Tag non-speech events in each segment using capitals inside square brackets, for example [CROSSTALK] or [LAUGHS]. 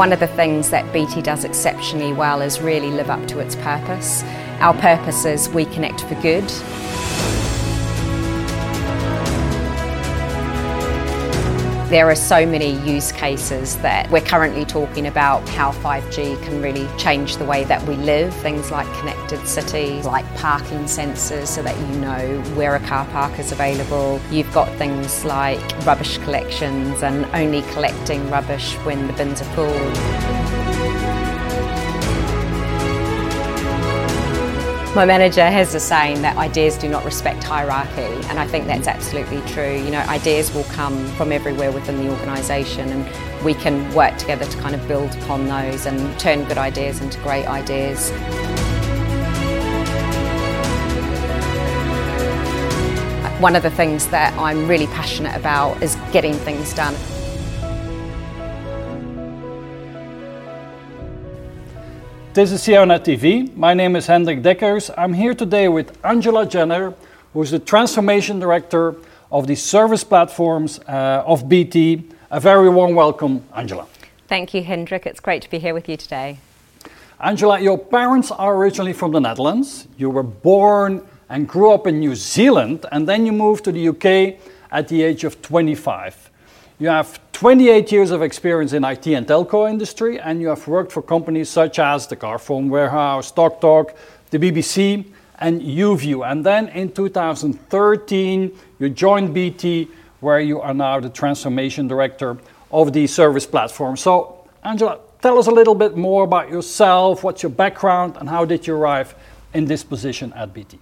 One of the things that BT does exceptionally well is really live up to its purpose. Our purpose is we connect for good. There are so many use cases that we're currently talking about how 5G can really change the way that we live. Things like connected cities, like parking sensors so that you know where a car park is available. You've got things like rubbish collections and only collecting rubbish when the bins are full. My manager has a saying that ideas do not respect hierarchy, and I think that's absolutely true. You know, ideas will come from everywhere within the organisation, and we can work together to kind of build upon those and turn good ideas into great ideas. One of the things that I'm really passionate about is getting things done. This is CIONet TV. My name is Hendrik Deckers. I'm here today with Angela Jenner, who is the Transformation Director of the Service Platforms uh, of BT. A very warm welcome, Angela. Thank you, Hendrik. It's great to be here with you today. Angela, your parents are originally from the Netherlands. You were born and grew up in New Zealand, and then you moved to the UK at the age of 25. You have 28 years of experience in IT and telco industry, and you have worked for companies such as the Carphone Warehouse, TalkTalk, the BBC, and YouView. And then in 2013, you joined BT, where you are now the transformation director of the service platform. So, Angela, tell us a little bit more about yourself, what's your background, and how did you arrive in this position at BT?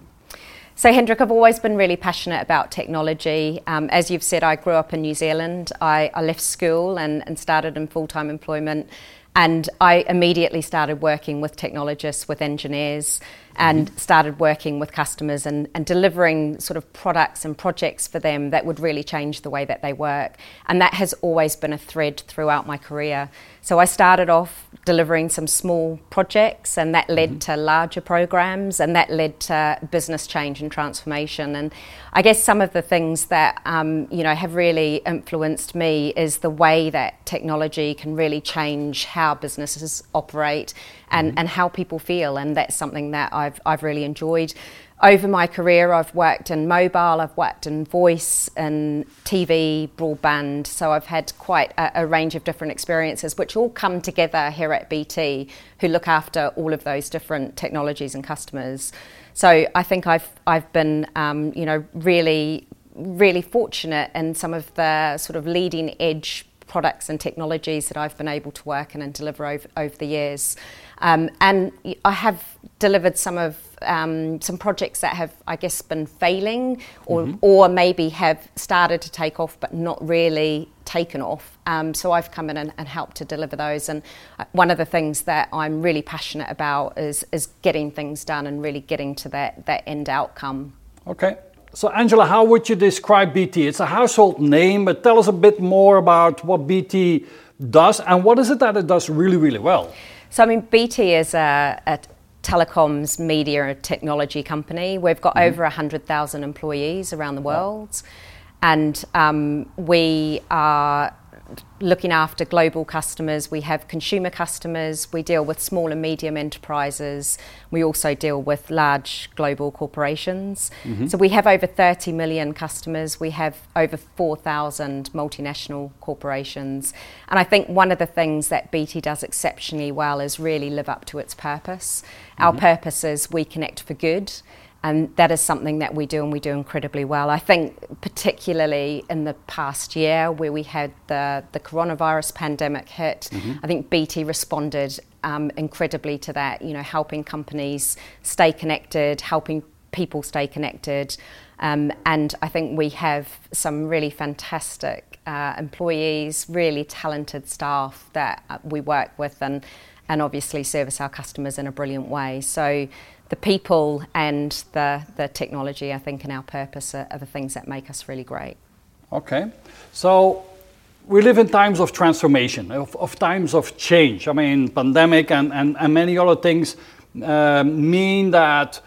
So, Hendrik, I've always been really passionate about technology. Um, as you've said, I grew up in New Zealand. I, I left school and, and started in full time employment. And I immediately started working with technologists, with engineers, and mm-hmm. started working with customers and, and delivering sort of products and projects for them that would really change the way that they work. And that has always been a thread throughout my career. So I started off delivering some small projects, and that led mm-hmm. to larger programs, and that led to business change and transformation. And I guess some of the things that um, you know have really influenced me is the way that technology can really change how businesses operate and, mm-hmm. and how people feel, and that's something that I've I've really enjoyed over my career, I've worked in mobile, I've worked in voice and TV, broadband. So I've had quite a, a, range of different experiences, which all come together here at BT, who look after all of those different technologies and customers. So I think I've I've been, um, you know, really really fortunate in some of the sort of leading edge products and technologies that I've been able to work in and deliver over, over the years. Um, and I have delivered some of um, some projects that have, I guess, been failing or, mm-hmm. or maybe have started to take off but not really taken off. Um, so I've come in and, and, helped to deliver those. And uh, one of the things that I'm really passionate about is, is getting things done and really getting to that, that end outcome. Okay. So, Angela, how would you describe BT? It's a household name, but tell us a bit more about what BT does and what is it that it does really, really well? So, I mean, BT is a, a telecoms, media, technology company. We've got mm-hmm. over 100,000 employees around the world. And um, we are looking after global customers. We have consumer customers. We deal with small and medium enterprises. We also deal with large global corporations. Mm-hmm. So we have over 30 million customers. We have over 4,000 multinational corporations. And I think one of the things that BT does exceptionally well is really live up to its purpose. Mm-hmm. Our purpose is we connect for good and that is something that we do and we do incredibly well. I think particularly in the past year where we had the, the coronavirus pandemic hit, mm-hmm. I think BT responded um, incredibly to that, you know, helping companies stay connected, helping people stay connected. Um, and I think we have some really fantastic uh, employees, really talented staff that uh, we work with and, and obviously service our customers in a brilliant way. So the people and the, the technology, I think, and our purpose are, are the things that make us really great. Okay. So we live in times of transformation, of, of times of change. I mean, pandemic and, and, and many other things uh, mean that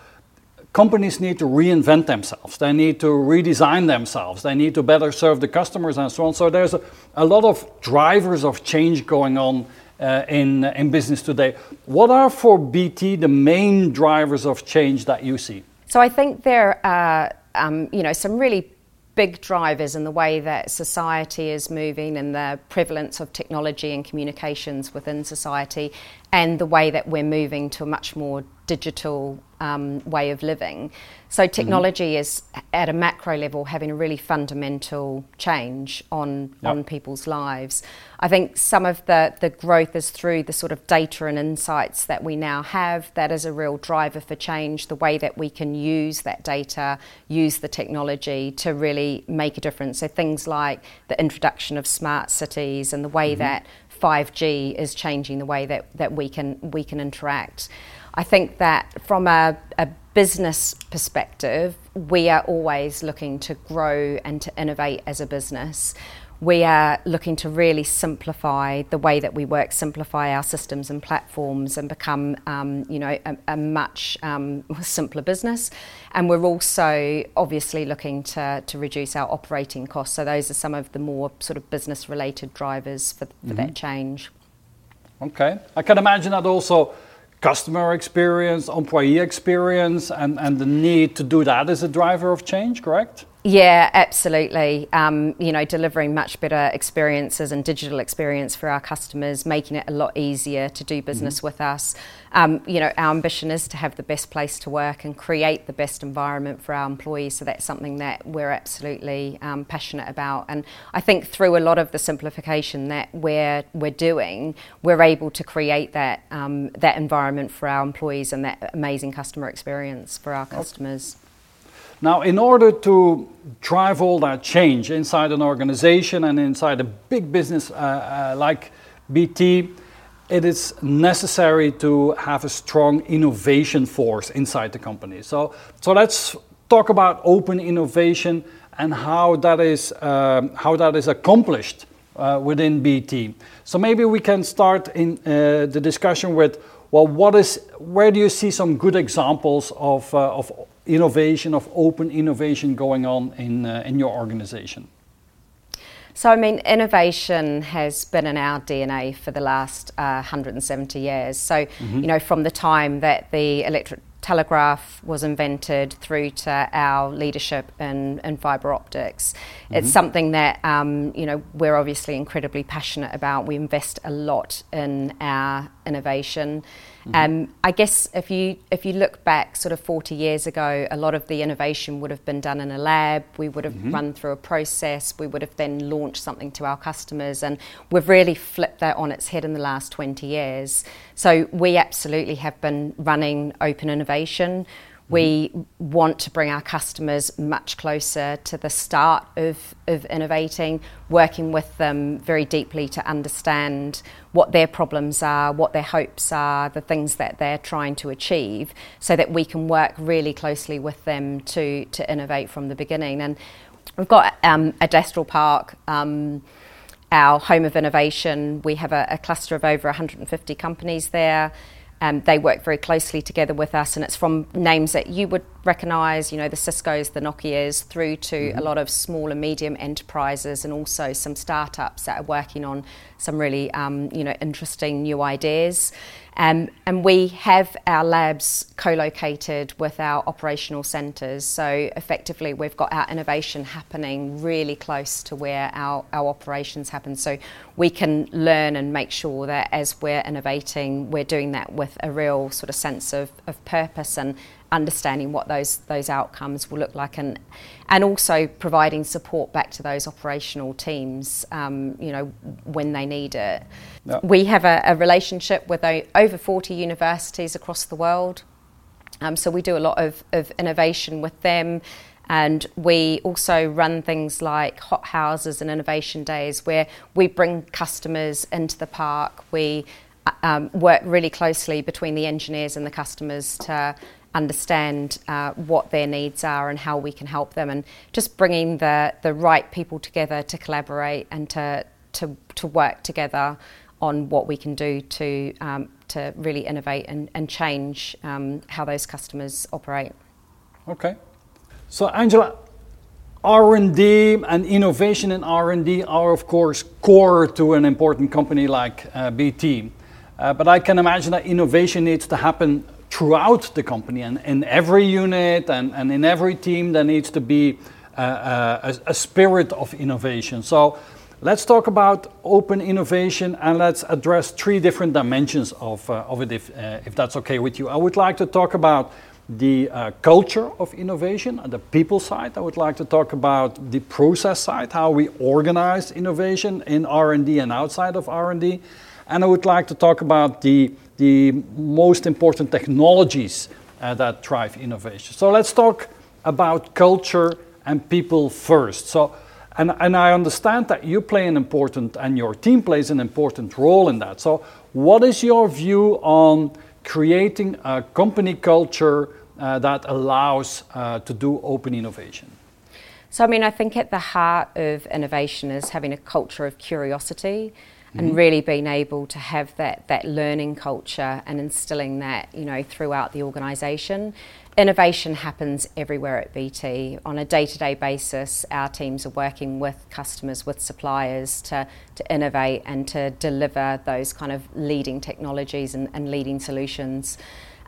companies need to reinvent themselves. They need to redesign themselves. They need to better serve the customers and so on. So there's a, a lot of drivers of change going on uh, in, in business today. What are for BT the main drivers of change that you see? So I think there are um, you know, some really big drivers in the way that society is moving and the prevalence of technology and communications within society and the way that we're moving to a much more digital um, way of living. So technology mm-hmm. is at a macro level having a really fundamental change on yep. on people's lives. I think some of the the growth is through the sort of data and insights that we now have. That is a real driver for change. The way that we can use that data, use the technology to really make a difference. So things like the introduction of smart cities and the way mm-hmm. that 5G is changing the way that, that we can we can interact. I think that from a, a business perspective, we are always looking to grow and to innovate as a business. We are looking to really simplify the way that we work, simplify our systems and platforms, and become, um, you know, a, a much um, simpler business. And we're also obviously looking to, to reduce our operating costs. So those are some of the more sort of business-related drivers for, for mm-hmm. that change. Okay, I can imagine that also customer experience, employee experience, and, and the need to do that is a driver of change, correct? Yeah, absolutely. Um, you know, delivering much better experiences and digital experience for our customers, making it a lot easier to do business mm-hmm. with us. Um, you know, our ambition is to have the best place to work and create the best environment for our employees. So that's something that we're absolutely um, passionate about. And I think through a lot of the simplification that we're we're doing, we're able to create that um, that environment for our employees and that amazing customer experience for our customers. Okay. Now, in order to drive all that change inside an organization and inside a big business uh, uh, like BT, it is necessary to have a strong innovation force inside the company. So, so let's talk about open innovation and how that is, um, how that is accomplished uh, within BT. So maybe we can start in uh, the discussion with well, what is, where do you see some good examples of, uh, of innovation, of open innovation going on in, uh, in your organization? So, I mean, innovation has been in our DNA for the last uh, 170 years. So, mm-hmm. you know, from the time that the electric telegraph was invented through to our leadership in, in fibre optics. Mm-hmm. It's something that um, you know we're obviously incredibly passionate about. We invest a lot in our innovation. Mm-hmm. Um, I guess if you if you look back sort of 40 years ago, a lot of the innovation would have been done in a lab. We would have mm-hmm. run through a process. We would have then launched something to our customers, and we've really flipped that on its head in the last 20 years. So we absolutely have been running open innovation. We want to bring our customers much closer to the start of, of innovating, working with them very deeply to understand what their problems are, what their hopes are, the things that they're trying to achieve, so that we can work really closely with them to, to innovate from the beginning. And we've got um, Adastral Park. Um, our home of innovation. We have a, a cluster of over 150 companies there. Um, they work very closely together with us, and it's from names that you would recognise, you know, the Cisco's, the Nokia's, through to mm-hmm. a lot of small and medium enterprises, and also some startups that are working on some really, um, you know, interesting new ideas. Um, and we have our labs co located with our operational centres. So effectively, we've got our innovation happening really close to where our, our operations happen. So we can learn and make sure that as we're innovating, we're doing that with a real sort of sense of, of purpose and understanding what those those outcomes will look like and and also providing support back to those operational teams um, you know when they need it. Yep. we have a, a relationship with over 40 universities across the world. Um, so we do a lot of, of innovation with them. And we also run things like hot houses and innovation days where we bring customers into the park. We um, work really closely between the engineers and the customers to understand uh, what their needs are and how we can help them, and just bringing the, the right people together to collaborate and to, to, to work together on what we can do to, um, to really innovate and, and change um, how those customers operate. Okay. So, Angela, R&D and innovation in R&D are of course core to an important company like uh, BT. Uh, but I can imagine that innovation needs to happen throughout the company and in every unit and, and in every team there needs to be uh, uh, a, a, spirit of innovation. So let's talk about open innovation and let's address three different dimensions of, uh, of it if, uh, if that's okay with you. I would like to talk about the uh, culture of innovation, the people side. I would like to talk about the process side, how we organize innovation in R&D and outside of R&D. And I would like to talk about the, the most important technologies uh, that drive innovation. So let's talk about culture and people first. So, and, and I understand that you play an important, and your team plays an important role in that. So what is your view on creating a company culture uh, that allows uh, to do open innovation? So, I mean, I think at the heart of innovation is having a culture of curiosity mm-hmm. and really being able to have that, that learning culture and instilling that, you know, throughout the organisation. Innovation happens everywhere at BT. On a day to day basis, our teams are working with customers, with suppliers to, to innovate and to deliver those kind of leading technologies and, and leading solutions.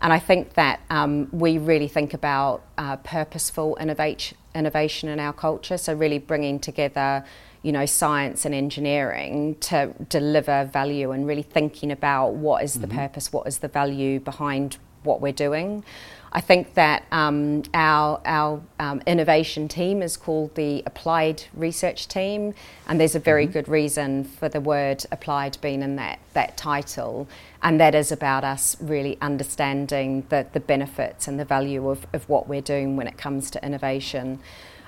And I think that um, we really think about uh, purposeful innovation, innovation in our culture. So really bringing together, you know, science and engineering to deliver value, and really thinking about what is the mm-hmm. purpose, what is the value behind what we're doing. I think that um, our, our um, innovation team is called the Applied Research Team, and there's a very mm-hmm. good reason for the word applied being in that, that title, and that is about us really understanding the, the benefits and the value of, of what we're doing when it comes to innovation.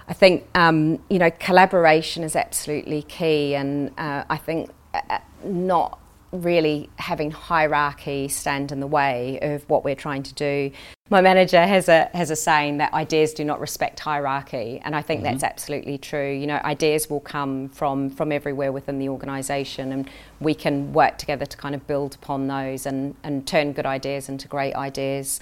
I think um, you know collaboration is absolutely key, and uh, I think uh, not really having hierarchy stand in the way of what we're trying to do. My manager has a has a saying that ideas do not respect hierarchy, and I think mm-hmm. that's absolutely true. You know, ideas will come from from everywhere within the organisation, and we can work together to kind of build upon those and and turn good ideas into great ideas.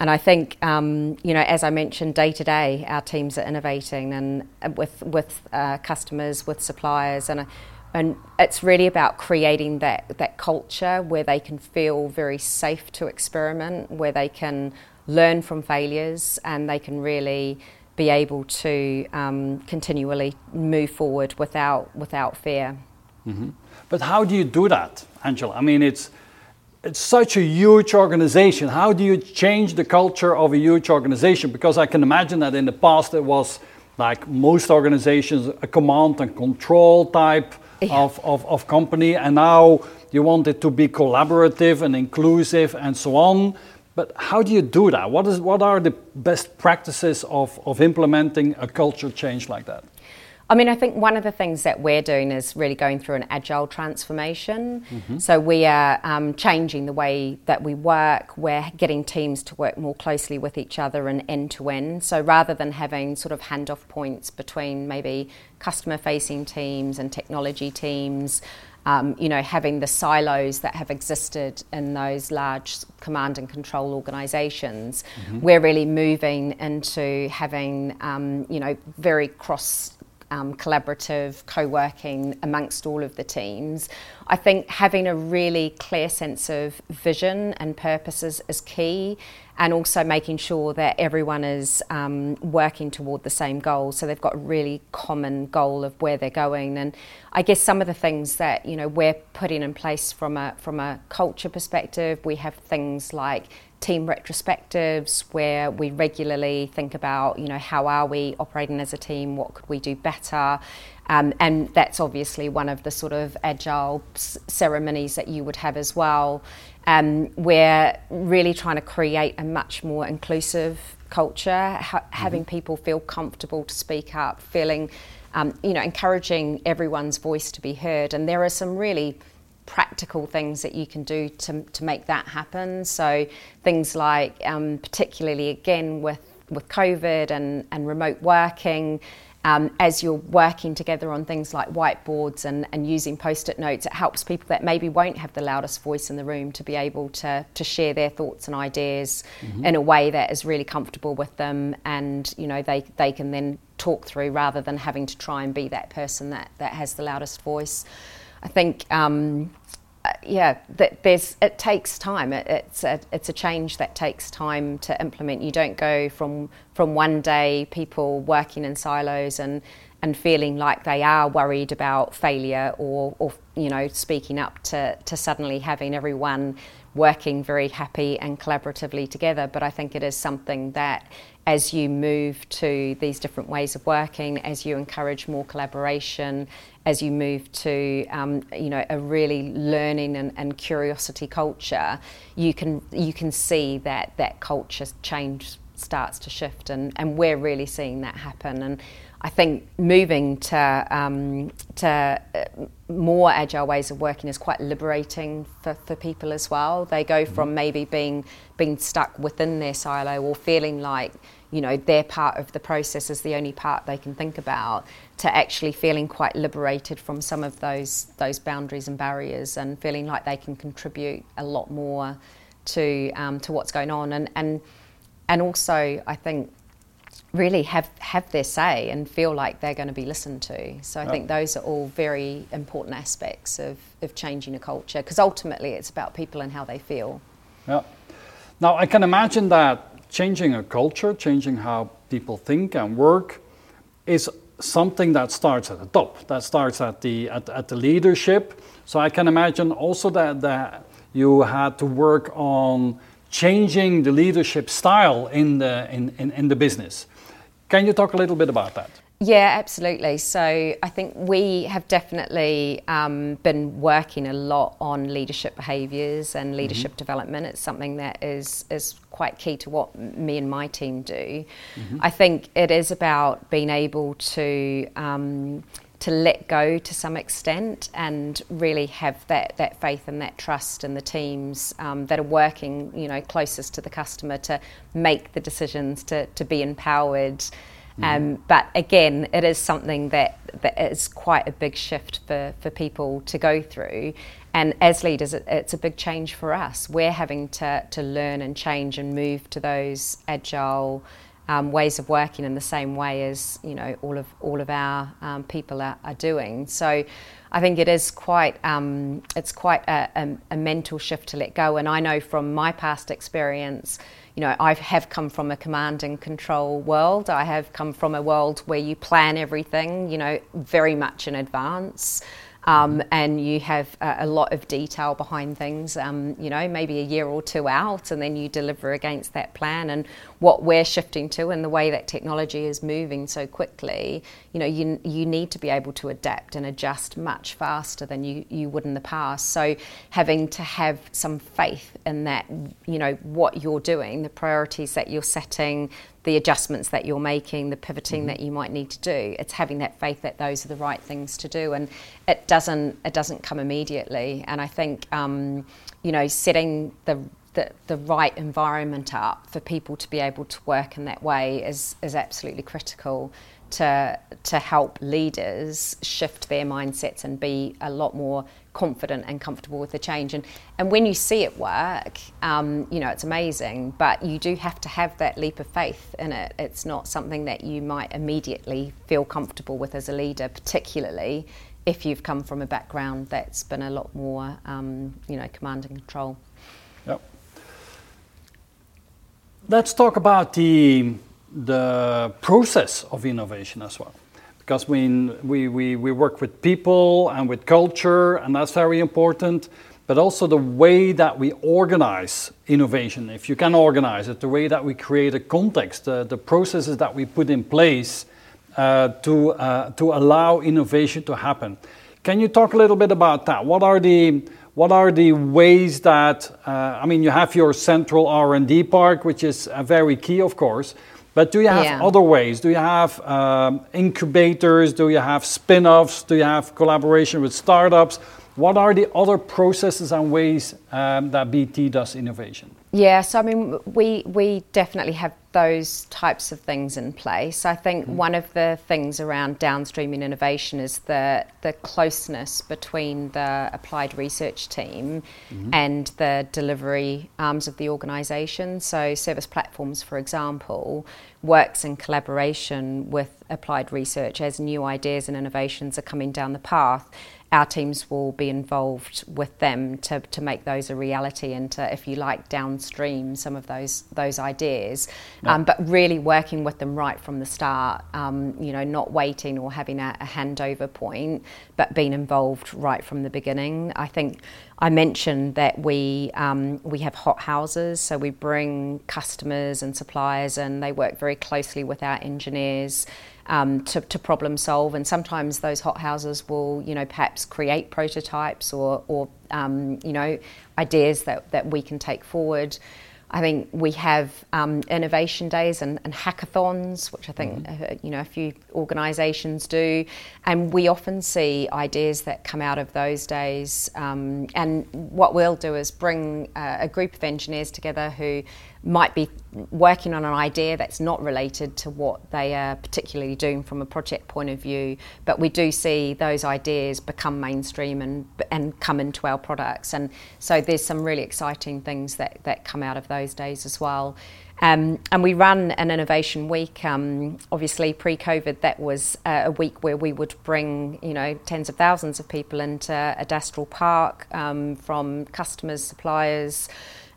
And I think, um, you know, as I mentioned, day to day, our teams are innovating and uh, with with uh, customers, with suppliers, and and it's really about creating that that culture where they can feel very safe to experiment, where they can learn from failures, and they can really be able to um, continually move forward without without fear. Mm-hmm. But how do you do that, Angela? I mean, it's it's such a huge organization. How do you change the culture of a huge organization? Because I can imagine that in the past it was like most organizations, a command and control type yeah. of, of, of company, and now you want it to be collaborative and inclusive and so on. But how do you do that? What, is, what are the best practices of, of implementing a culture change like that? I mean, I think one of the things that we're doing is really going through an agile transformation. Mm-hmm. So we are um, changing the way that we work. We're getting teams to work more closely with each other and end to end. So rather than having sort of handoff points between maybe customer facing teams and technology teams, um, you know, having the silos that have existed in those large command and control organisations, mm-hmm. we're really moving into having, um, you know, very cross um, collaborative co working amongst all of the teams. I think having a really clear sense of vision and purposes is key, and also making sure that everyone is um, working toward the same goal. So they've got a really common goal of where they're going. And I guess some of the things that you know we're putting in place from a from a culture perspective, we have things like team retrospectives where we regularly think about, you know, how are we operating as a team? What could we do better? Um, and that's obviously one of the sort of agile ceremonies that you would have as well. Um, we're really trying to create a much more inclusive culture, ha- mm-hmm. having people feel comfortable to speak up, feeling, um, you know, encouraging everyone's voice to be heard. And there are some really practical things that you can do to, to make that happen. So things like, um, particularly again with, with COVID and, and remote working, um, as you're working together on things like whiteboards and, and using post-it notes, it helps people that maybe won't have the loudest voice in the room to be able to, to share their thoughts and ideas mm-hmm. in a way that is really comfortable with them and you know they, they can then talk through rather than having to try and be that person that, that has the loudest voice. I think um, uh, yeah, that there's it takes time. It, it's a, it's a change that takes time to implement. You don't go from from one day people working in silos and and feeling like they are worried about failure or, or you know speaking up to to suddenly having everyone working very happy and collaboratively together. But I think it is something that as you move to these different ways of working, as you encourage more collaboration, as you move to um, you know a really learning and, and, curiosity culture, you can you can see that that culture change starts to shift, and, and we're really seeing that happen. And I think moving to um, to uh, more agile ways of working is quite liberating for, for people as well. They go mm-hmm. from maybe being being stuck within their silo or feeling like you know their part of the process is the only part they can think about to actually feeling quite liberated from some of those those boundaries and barriers and feeling like they can contribute a lot more to um, to what's going on and and and also I think really have, have their say and feel like they're going to be listened to. So I think those are all very important aspects of, of changing a culture because ultimately it's about people and how they feel. Yeah. Now I can imagine that changing a culture, changing how people think and work is something that starts at the top, that starts at the, at, at the leadership. So I can imagine also that, that you had to work on changing the leadership style in the, in, in, in the business. Can you talk a little bit about that? Yeah, absolutely. So I think we have definitely um, been working a lot on leadership behaviours and leadership mm-hmm. development. It's something that is is quite key to what me and my team do. Mm-hmm. I think it is about being able to. Um, to let go to some extent and really have that, that faith and that trust in the teams um, that are working you know closest to the customer to make the decisions to, to be empowered mm-hmm. Um, but again it is something that, that is quite a big shift for, for people to go through and as leaders it's a big change for us we're having to, to learn and change and move to those agile um, ways of working in the same way as you know all of all of our um, people are, are, doing. So I think it is quite um, it's quite a, a, a, mental shift to let go. And I know from my past experience, you know, I have come from a command and control world. I have come from a world where you plan everything, you know, very much in advance. Um, and you have a, a, lot of detail behind things, um, you know, maybe a year or two out, and then you deliver against that plan. And what we're shifting to, and the way that technology is moving so quickly, you know, you, you need to be able to adapt and adjust much faster than you, you would in the past. So, having to have some faith in that, you know, what you're doing, the priorities that you're setting, the adjustments that you're making, the pivoting mm-hmm. that you might need to do. It's having that faith that those are the right things to do, and it doesn't it doesn't come immediately. And I think um, you know setting the, the the right environment up for people to be able to work in that way is is absolutely critical to to help leaders shift their mindsets and be a lot more confident and comfortable with the change. And and when you see it work, um, you know it's amazing. But you do have to have that leap of faith in it. It's not something that you might immediately feel comfortable with as a leader, particularly if you've come from a background that's been a lot more, um, you know, command and control. Yep. Let's talk about the the process of innovation as well. Because we, we, we, we work with people and with culture, and that's very important, but also the way that we organize innovation, if you can organize it, the way that we create a context, the, the processes that we put in place uh, to, uh, to allow innovation to happen. Can you talk a little bit about that? What are the what are the ways that uh, I mean you have your central R&D park, which is uh, very key, of course. But do you have yeah. other ways? Do you have um, incubators? Do you have spin offs? Do you have collaboration with startups? What are the other processes and ways um, that BT does innovation? Yeah, so I mean, we, we definitely have those types of things in place. I think mm-hmm. one of the things around downstreaming innovation is the the closeness between the applied research team mm-hmm. and the delivery arms of the organisation. So service platforms, for example, works in collaboration with applied research as new ideas and innovations are coming down the path our teams will be involved with them to, to make those a reality and to, if you like, downstream some of those those ideas. Um, but really working with them right from the start, um, you know, not waiting or having a, a, handover point, but being involved right from the beginning. I think I mentioned that we um, we have hot houses, so we bring customers and suppliers, and they work very closely with our engineers um, to, to, problem solve. And sometimes those hot houses will, you know, perhaps create prototypes or, or um, you know, ideas that, that we can take forward. I think we have um, innovation days and, and, hackathons, which I think mm-hmm. uh, you know a few organisations do, and we often see ideas that come out of those days. Um, and what we'll do is bring uh, a group of engineers together who might be working on an idea that's not related to what they are particularly doing from a project point of view, but we do see those ideas become mainstream and and come into our products, and so there's some really exciting things that that come out of those days as well. Um, and we run an innovation week. Um, obviously, pre-COVID, that was uh, a week where we would bring, you know, tens of thousands of people into Adastral Park um, from customers, suppliers,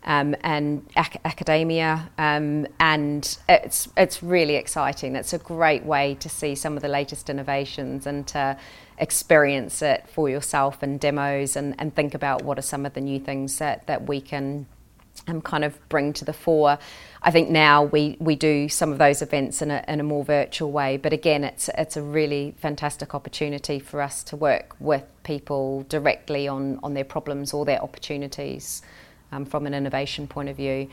um, and ac- academia, um, and it's it's really exciting. It's a great way to see some of the latest innovations and to experience it for yourself and demos and, and think about what are some of the new things that, that we can um, kind of bring to the fore. I think now we, we do some of those events in a, in a more virtual way, but again, it's it's a really fantastic opportunity for us to work with people directly on, on their problems or their opportunities um, from an innovation point of view.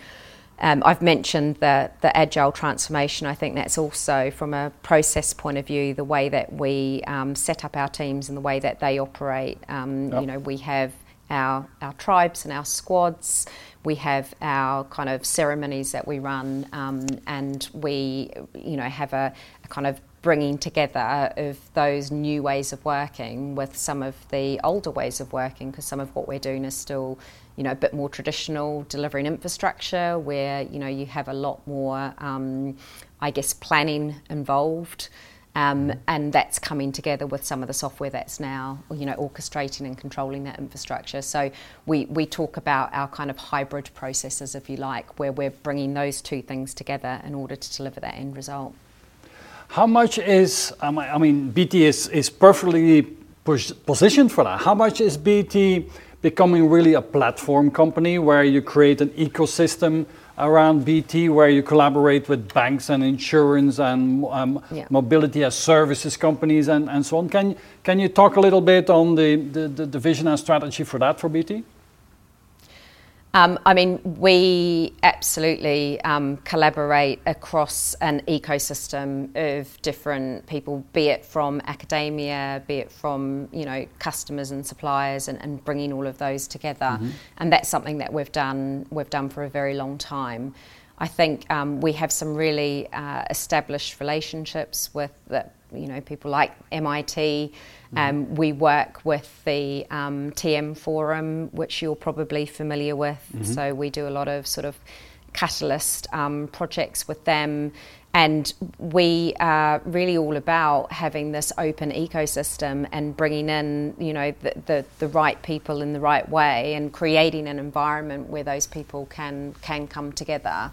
Um, I've mentioned the, the agile transformation. I think that's also from a process point of view, the way that we um, set up our teams and the way that they operate. Um, yep. You know, we have our, our tribes and our squads. We have our kind of ceremonies that we run, um, and we, you know, have a, a kind of bringing together of those new ways of working with some of the older ways of working because some of what we're doing is still you know, a bit more traditional delivering infrastructure where, you know, you have a lot more, um, I guess, planning involved. Um, and that's coming together with some of the software that's now, you know, orchestrating and controlling that infrastructure. So we, we talk about our kind of hybrid processes, if you like, where we're bringing those two things together in order to deliver that end result. How much is, um, I mean, BT is, is perfectly positioned for that. How much is BT becoming really a platform company where you create an ecosystem around BT where you collaborate with banks and insurance and um, yeah. mobility as services companies and, and so on. Can, can you talk a little bit on the, the, the vision and strategy for that for BT? Um, I mean, we absolutely um, collaborate across an ecosystem of different people, be it from academia, be it from you know customers and suppliers, and, and bringing all of those together. Mm-hmm. And that's something that we've done we've done for a very long time. I think um, we have some really uh, established relationships with the, you know people like MIT. Um, mm-hmm. we work with the um, TM Forum, which you're probably familiar with. Mm-hmm. So we do a lot of sort of catalyst um, projects with them. And we are really all about having this open ecosystem and bringing in, you know, the, the, the, right people in the right way and creating an environment where those people can can come together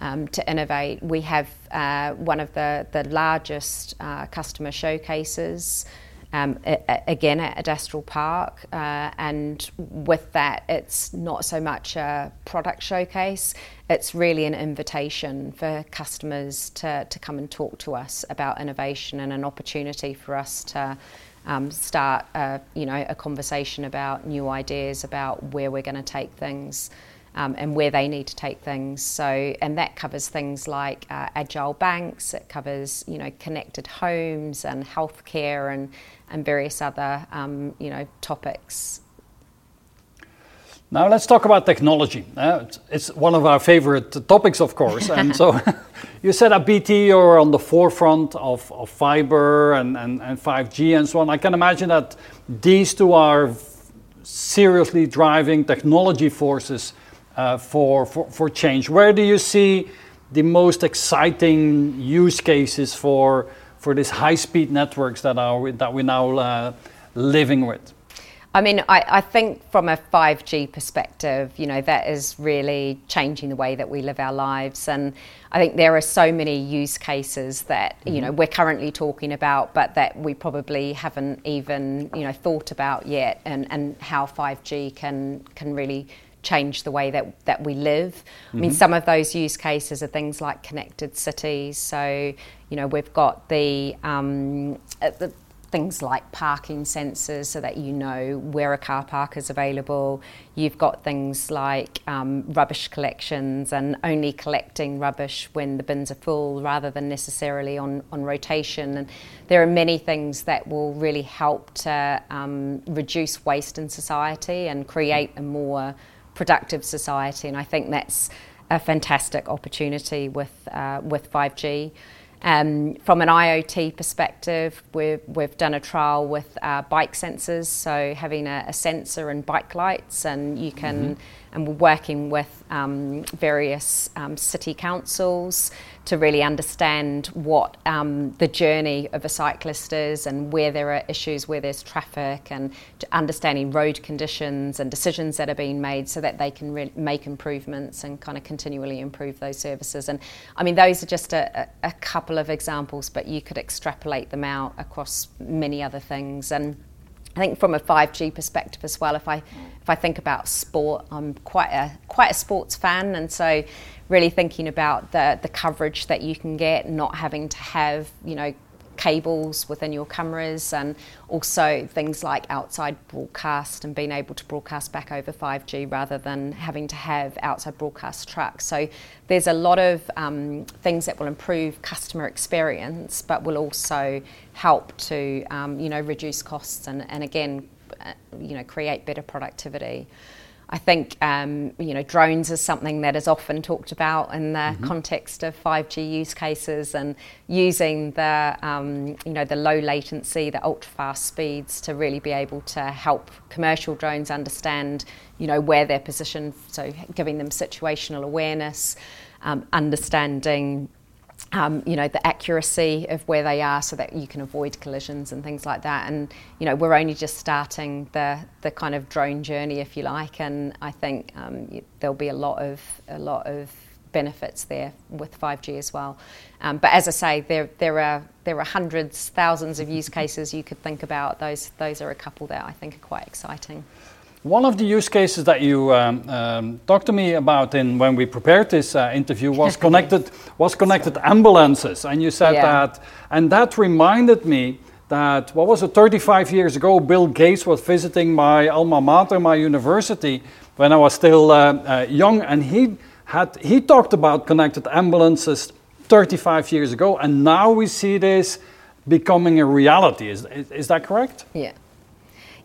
um, to innovate. We have uh, one of the the largest uh, customer showcases um, again at Adastral Park. Uh, and with that, it's not so much a product showcase, it's really an invitation for customers to, to come and talk to us about innovation and an opportunity for us to. Um, start, a, you know, a conversation about new ideas about where we're going to take things. Um, and where they need to take things. So, and that covers things like uh, agile banks. It covers, you know, connected homes and healthcare and and various other um, you know topics. Now let's talk about technology. Uh, it's, one of our favorite topics, of course. And so [LAUGHS] you said at BT you're on the forefront of, of fiber and, and, and 5G and so on. I can imagine that these two are seriously driving technology forces for, for, for change. Where do you see the most exciting use cases for, for these high-speed networks that, are, that we're now uh, living with? I mean, I, I, think from a 5G perspective, you know, that is really changing the way that we live our lives. And I think there are so many use cases that, mm-hmm. you know, we're currently talking about, but that we probably haven't even, you know, thought about yet and, and how 5G can, can really change the way that, that we live. Mm-hmm. I mean, mm-hmm. some of those use cases are things like connected cities. So, you know, we've got the, um, uh, the things like parking sensors so that you know where a car park is available. You've got things like um, rubbish collections and only collecting rubbish when the bins are full rather than necessarily on, on rotation. And there are many things that will really help to um, reduce waste in society and create a more productive society. And I think that's a fantastic opportunity with, uh, with 5G. Um, from an IoT perspective, we've, we've done a trial with uh, bike sensors, so having a, a, sensor and bike lights, and you can, mm-hmm. and we're working with um, various um, city councils to really understand what um, the journey of a cyclist is and where there are issues, where there's traffic, and understanding road conditions and decisions that are being made so that they can re- make improvements and kind of continually improve those services. And I mean, those are just a, a couple of examples, but you could extrapolate them out across many other things. And I think from a 5G perspective as well, if I if I think about sport, I'm quite a quite a sports fan, and so really thinking about the, the coverage that you can get, not having to have, you know, cables within your cameras and also things like outside broadcast and being able to broadcast back over 5G rather than having to have outside broadcast trucks. So there's a lot of um, things that will improve customer experience but will also help to um, you know reduce costs and, and again uh, you know create better productivity. I think um, you know drones is something that is often talked about in the mm-hmm. context of 5G use cases and using the um, you know the low latency, the ultra fast speeds to really be able to help commercial drones understand you know where they're positioned. So giving them situational awareness, um, understanding um, you know, the accuracy of where they are so that you can avoid collisions and things like that. And, you know, we're only just starting the, the kind of drone journey, if you like, and I think um, there'll be a lot of, a lot of benefits there with 5G as well. Um, but as I say, there, there, are, there are hundreds, thousands of use cases you could think about. Those, those are a couple that I think are quite exciting. One of the use cases that you um, um, talked to me about in when we prepared this uh, interview was [LAUGHS] connected was connected ambulances, and you said yeah. that, and that reminded me that what was it 35 years ago? Bill Gates was visiting my alma mater, my university, when I was still uh, uh, young, and he had he talked about connected ambulances 35 years ago, and now we see this becoming a reality. Is is, is that correct? Yeah.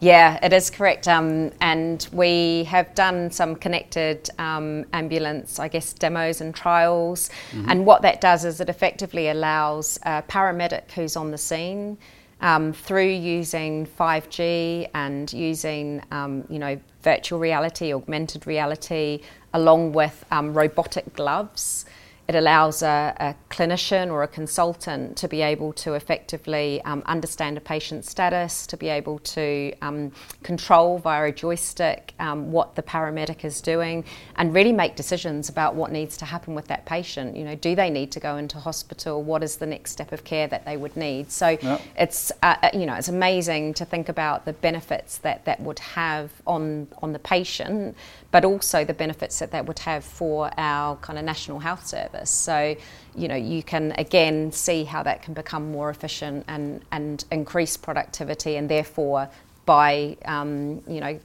Yeah, it is correct. Um, and we have done some connected um, ambulance, I guess, demos and trials. Mm-hmm. And what that does is it effectively allows a paramedic who's on the scene um, through using 5G and using, um, you know, virtual reality, augmented reality, along with um, robotic gloves it allows a, a, clinician or a consultant to be able to effectively um, understand a patient's status, to be able to um, control via a joystick um, what the paramedic is doing, and really make decisions about what needs to happen with that patient. You know, do they need to go into hospital? What is the next step of care that they would need? So yep. it's uh, uh you know it's amazing to think about the benefits that that would have on on the patient, but also the benefits that that would have for our kind of national health service. So, you know, you can again see how that can become more efficient and, and increase productivity and therefore by, um, you know,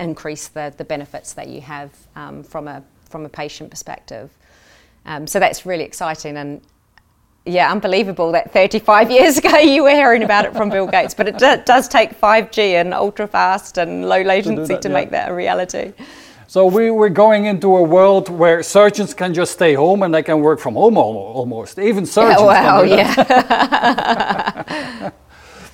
increase the, the benefits that you have um, from, a, from a patient perspective. Um, so that's really exciting and yeah, unbelievable that 35 [LAUGHS] years ago you were hearing about it from Bill Gates. But it do, does take 5G and ultra fast and low latency to, that, to yeah. make that a reality. So we, we're going into a world where surgeons can just stay home and they can work from home almost. Even [LAUGHS] surgeons. Yeah, well, [LAUGHS] [LAUGHS] yeah.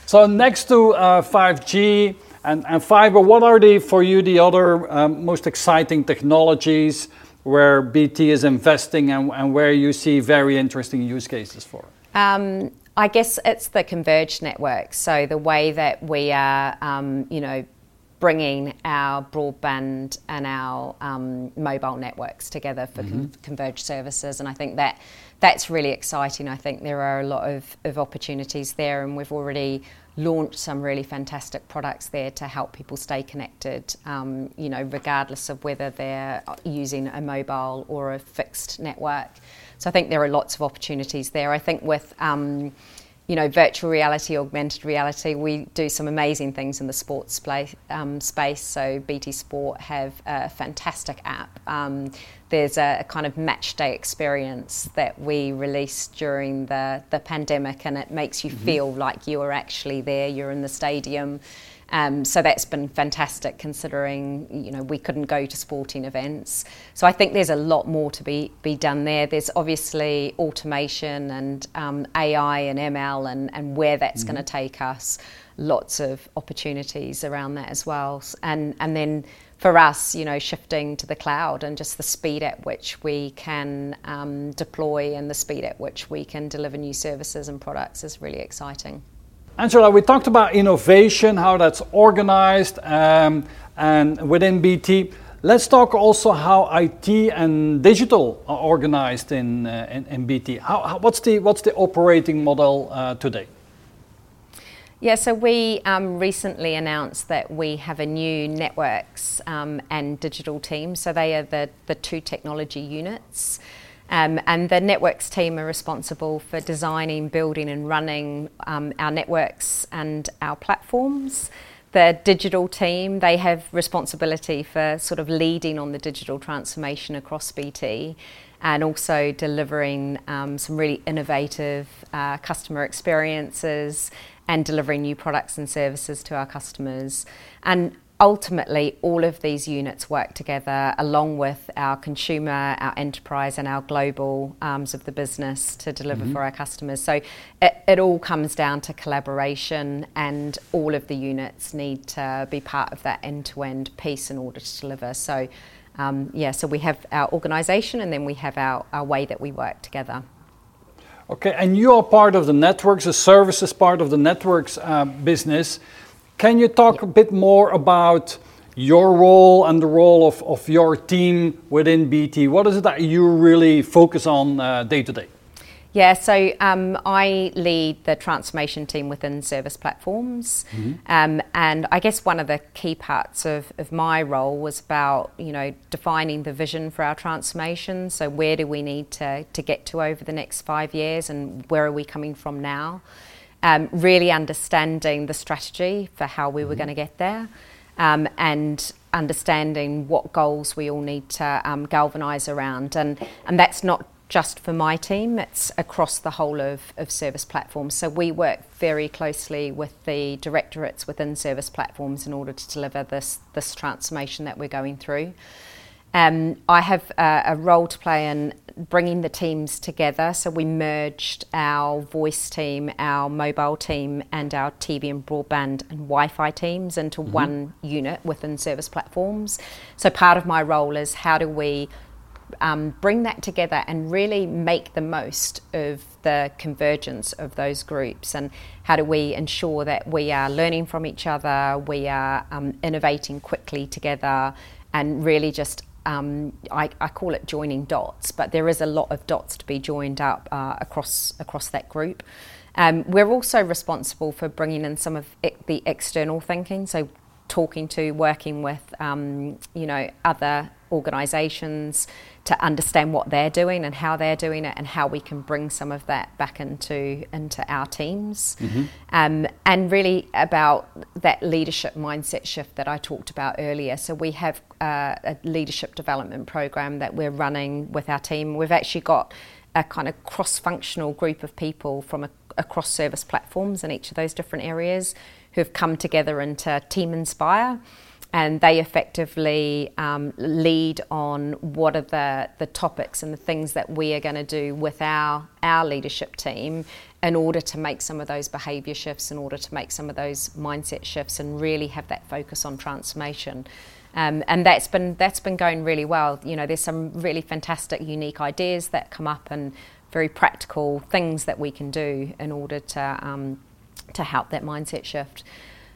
so next to uh, 5G and, and fiber, what are the for you the other um, most exciting technologies where BT is investing and, and where you see very interesting use cases for? Um, I guess it's the converged network. So the way that we are, um, you know, bringing our broadband and our um, mobile networks together for mm-hmm. con- converged services. And I think that that's really exciting. I think there are a lot of, of opportunities there, and we've already launched some really fantastic products there to help people stay connected, um, you know, regardless of whether they're using a mobile or a fixed network. So I think there are lots of opportunities there. I think with um, you know, virtual reality, augmented reality. We do some amazing things in the sports space. Um, space. So BT Sport have a fantastic app. Um, there's a, a, kind of match day experience that we released during the, the pandemic, and it makes you mm-hmm. feel like you are actually there. You're in the stadium. Um, so that's been fantastic considering you know we couldn't go to sporting events. So I think there's a lot more to be be done there. There's obviously automation and um, AI and ML and, and where that's mm-hmm. going to take us. Lots of opportunities around that as well. And and then for us, you know, shifting to the cloud and just the speed at which we can um, deploy and the speed at which we can deliver new services and products is really exciting. Angela, we talked about innovation, how that's organized, um, and within BT. Let's talk also how IT and digital are organized in, uh, in, in, BT. How, how, what's, the, what's the operating model uh, today? Yeah, so we um, recently announced that we have a new networks um, and digital team. So they are the, the two technology units. Um, and the networks team are responsible for designing, building, and running um, our networks and our platforms. The digital team, they have responsibility for sort of leading on the digital transformation across BT and also delivering um, some really innovative uh, customer experiences and delivering new products and services to our customers. And ultimately, all of these units work together along with our consumer, our enterprise, and our global arms of the business to deliver mm-hmm. for our customers. So it, it, all comes down to collaboration, and all of the units need to be part of that end to end piece in order to deliver. So, um, yeah, so we have our organisation and then we have our, our way that we work together. Okay, and you are part of the networks, the services part of the networks uh, business. Can you talk a bit more about your role and the role of, of your team within BT? What is it that you really focus on uh, day to day? Yeah, so um, I lead the transformation team within service platforms, mm-hmm. um, and I guess one of the key parts of, of my role was about you know defining the vision for our transformation. So where do we need to to get to over the next five years, and where are we coming from now? Um, really understanding the strategy for how we were mm-hmm. going to get there um, and understanding what goals we all need to um, galvanise around. And, and that's not just for my team, it's across the whole of, of service platforms. So we work very closely with the directorates within service platforms in order to deliver this, this transformation that we're going through. Um, I have a, a, role to play in bringing the teams together. So we merged our voice team, our mobile team, and our TV and broadband and Wi Fi teams into mm-hmm. one unit within service platforms. So part of my role is how do we um, bring that together and really make the most of the convergence of those groups and how do we ensure that we are learning from each other, we are um, innovating quickly together, and really just um, I, I, call it joining dots, but there is a lot of dots to be joined up uh, across across that group. Um, we're also responsible for bringing in some of the external thinking, so talking to, working with, um, you know, other organisations to understand what they're doing and how they're doing it, and how we can bring some of that back into into our teams, mm-hmm. um, and really about that leadership mindset shift that I talked about earlier. So we have uh, a leadership development program that we're running with our team. We've actually got a kind of cross-functional group of people from a, across service platforms in each of those different areas who have come together into Team Inspire and they effectively um, lead on what are the, the topics and the things that we are going to do with our, our leadership team in order to make some of those behaviour shifts, in order to make some of those mindset shifts, and really have that focus on transformation. Um, and that's been that's been going really well. You know, there's some really fantastic, unique ideas that come up, and very practical things that we can do in order to um, to help that mindset shift.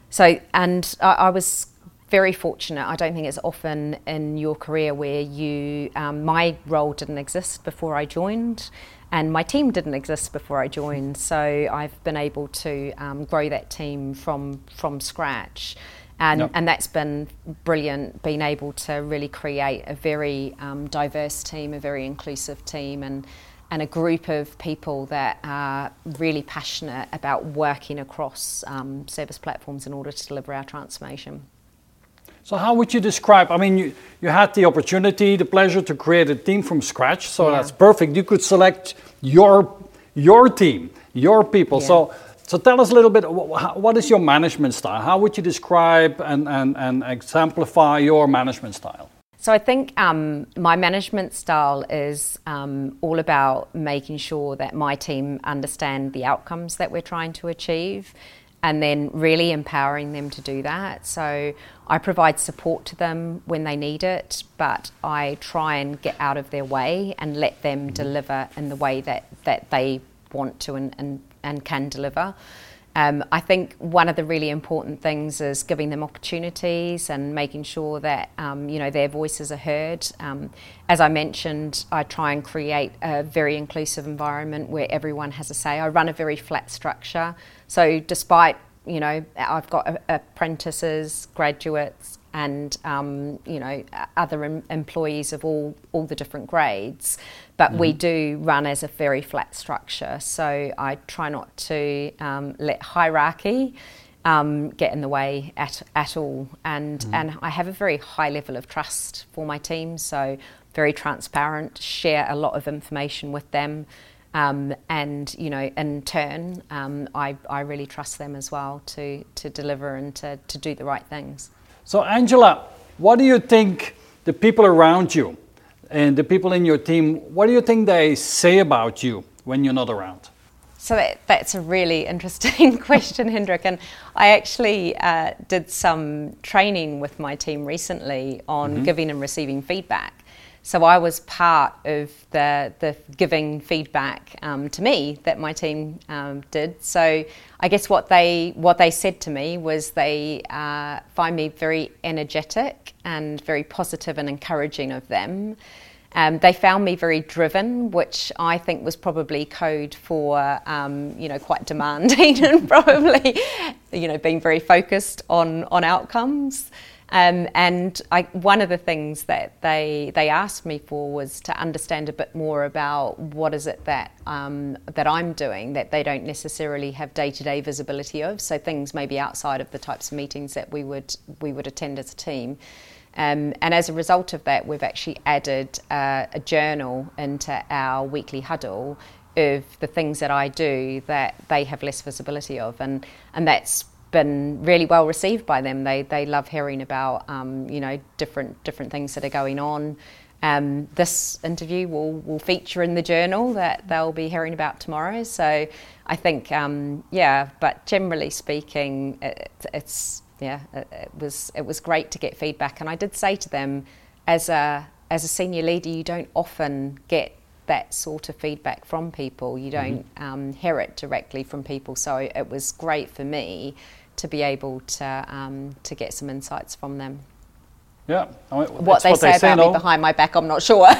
So, and I, I, was very fortunate. I don't think it's often in your career where you, um, my role didn't exist before I joined, and my team didn't exist before I joined. So I've been able to um, grow that team from from scratch. And, yep. and that's been brilliant, being able to really create a very um, diverse team, a very inclusive team, and and a group of people that are really passionate about working across um, service platforms in order to deliver our transformation. So, how would you describe? I mean, you, you had the opportunity, the pleasure to create a team from scratch, so yeah. that's perfect. You could select your your team, your people. Yeah. So, so tell us a little bit. What is your management style? How would you describe and, and, and exemplify your management style? So I think um, my management style is um, all about making sure that my team understand the outcomes that we're trying to achieve and then really empowering them to do that. So I provide support to them when they need it, but I try and get out of their way and let them mm-hmm. deliver in the way that, that they want to and, and, and can deliver. Um, I think one of the really important things is giving them opportunities and making sure that um, you know their voices are heard. Um, as I mentioned, I try and create a very inclusive environment where everyone has a say. I run a very flat structure, so despite you know I've got apprentices, graduates, and um, you know other em- employees of all all the different grades. But mm-hmm. we do run as a very flat structure, so I try not to um, let hierarchy. Um, get in the way at, at all. And, mm. and I have a very high level of trust for my team, so very transparent, share a lot of information with them. Um, and you know, in turn, um, I, I really trust them as well to, to deliver and to, to do the right things. So, Angela, what do you think the people around you and the people in your team, what do you think they say about you when you're not around? So that, that's a really interesting [LAUGHS] question, Hendrik. And I actually uh, did some training with my team recently on mm-hmm. giving and receiving feedback. So I was part of the, the giving feedback um, to me that my team um, did. So I guess what they what they said to me was they uh, find me very energetic and very positive and encouraging of them. Um, they found me very driven, which I think was probably code for, um, you know, quite demanding [LAUGHS] and probably, you know, being very focused on on outcomes. Um, and I, one of the things that they they asked me for was to understand a bit more about what is it that um, that I'm doing that they don't necessarily have day to day visibility of. So things maybe outside of the types of meetings that we would we would attend as a team. Um, and as a result of that, we've actually added uh, a journal into our weekly huddle of the things that I do that they have less visibility of, and and that's been really well received by them. They they love hearing about um, you know different different things that are going on. Um, this interview will will feature in the journal that they'll be hearing about tomorrow. So I think um, yeah, but generally speaking, it, it's yeah, it, it was it was great to get feedback. And I did say to them, as a as a senior leader, you don't often get that sort of feedback from people. You don't mm-hmm. um, hear it directly from people. So it was great for me to be able to um, to get some insights from them. Yeah, I mean, what, they, what say they say about no? me behind my back, I'm not sure. [LAUGHS]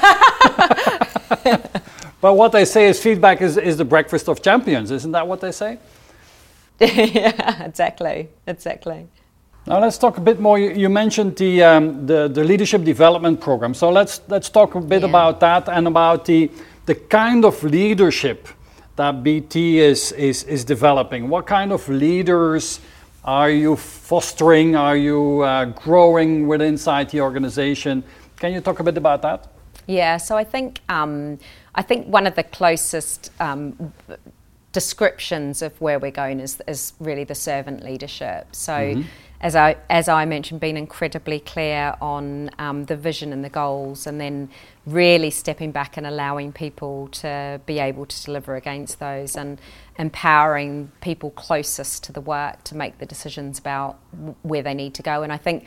but what they say is feedback is, is the breakfast of champions, isn't that what they say? [LAUGHS] yeah, exactly, exactly. Now let's talk a bit more. You, mentioned the, um, the, the leadership development program. So let's let's talk a bit yeah. about that and about the the kind of leadership that BT is is is developing. What kind of leaders are you fostering? Are you uh, growing within inside the organization? Can you talk a bit about that? Yeah. So I think um, I think one of the closest um, descriptions of where we're going is, is really the servant leadership. So. Mm-hmm as I as I mentioned, being incredibly clear on um, the vision and the goals, and then really stepping back and allowing people to be able to deliver against those, and empowering people closest to the work to make the decisions about where they need to go. And I think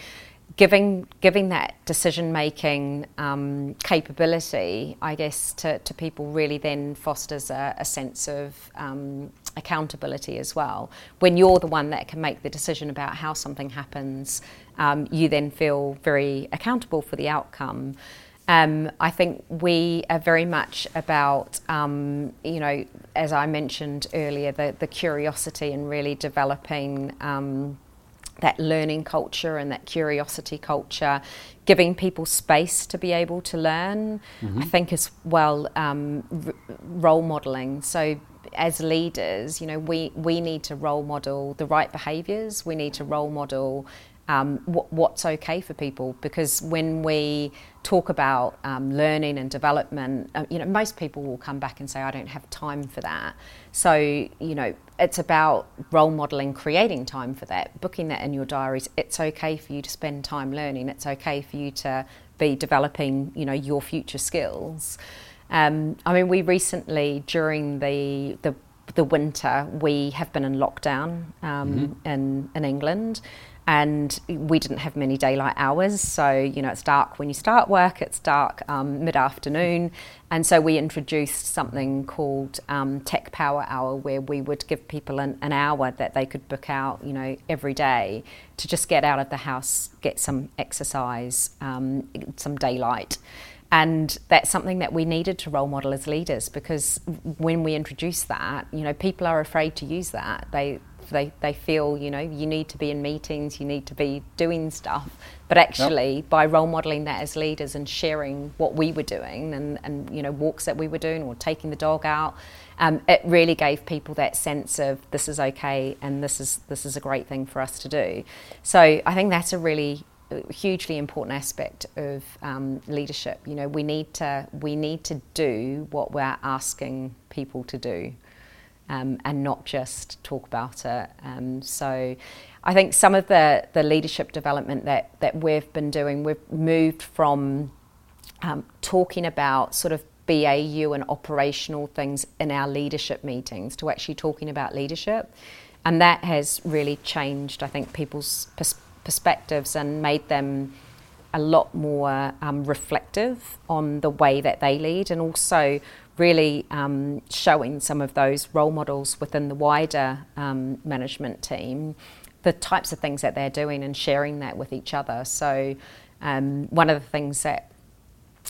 giving giving that decision making um, capability, I guess, to, to people really then fosters a, a sense of um, accountability as well. When you're the one that can make the decision about how something happens, um, you then feel very accountable for the outcome. Um, I think we are very much about, um, you know, as I mentioned earlier, the, the curiosity and really developing um, that learning culture and that curiosity culture, giving people space to be able to learn. Mm-hmm. I think as well um, r- role modeling. So as leaders, you know, we we need to role model the right behaviours. We need to role model um, what's okay for people because when we talk about um, learning and development, uh, you know, most people will come back and say, I don't have time for that. So, you know, it's about role modeling, creating time for that, booking that in your diaries. It's okay for you to spend time learning. It's okay for you to be developing, you know, your future skills. Um, I mean, we recently, during the, the the winter, we have been in lockdown um, mm-hmm. in in England, and we didn't have many daylight hours. So, you know, it's dark when you start work, it's dark um, mid afternoon. And so we introduced something called um, Tech Power Hour, where we would give people an, an, hour that they could book out, you know, every day to just get out of the house, get some exercise, um, some daylight. And that's something that we needed to role model as leaders because when we introduce that, you know, people are afraid to use that. They they, they feel, you know, you need to be in meetings, you need to be doing stuff. But actually, yep. by role modeling that as leaders and sharing what we were doing and, and, you know, walks that we were doing or taking the dog out, um, it really gave people that sense of this is okay and this is, this is a great thing for us to do. So I think that's a really uh, hugely important aspect of um, leadership. You know, we need to we need to do what we're asking people to do um, and not just talk about it. Um, so I think some of the, the leadership development that, that we've been doing, we've moved from um, talking about sort of BAU and operational things in our leadership meetings to actually talking about leadership. And that has really changed, I think, people's pers- perspectives and made them a lot more um, reflective on the way that they lead and also really um, showing some of those role models within the wider um, management team, the types of things that they're doing and sharing that with each other. So, um, one of the things that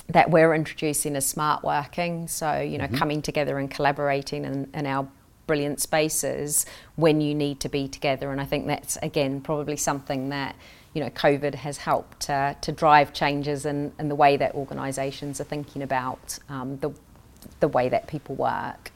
that we're introducing is smart working. So, you know, mm-hmm. coming together and collaborating in, in our brilliant spaces when you need to be together. And I think that's again probably something that you know COVID has helped uh, to drive changes in, in the way that organisations are thinking about um, the the way that people work.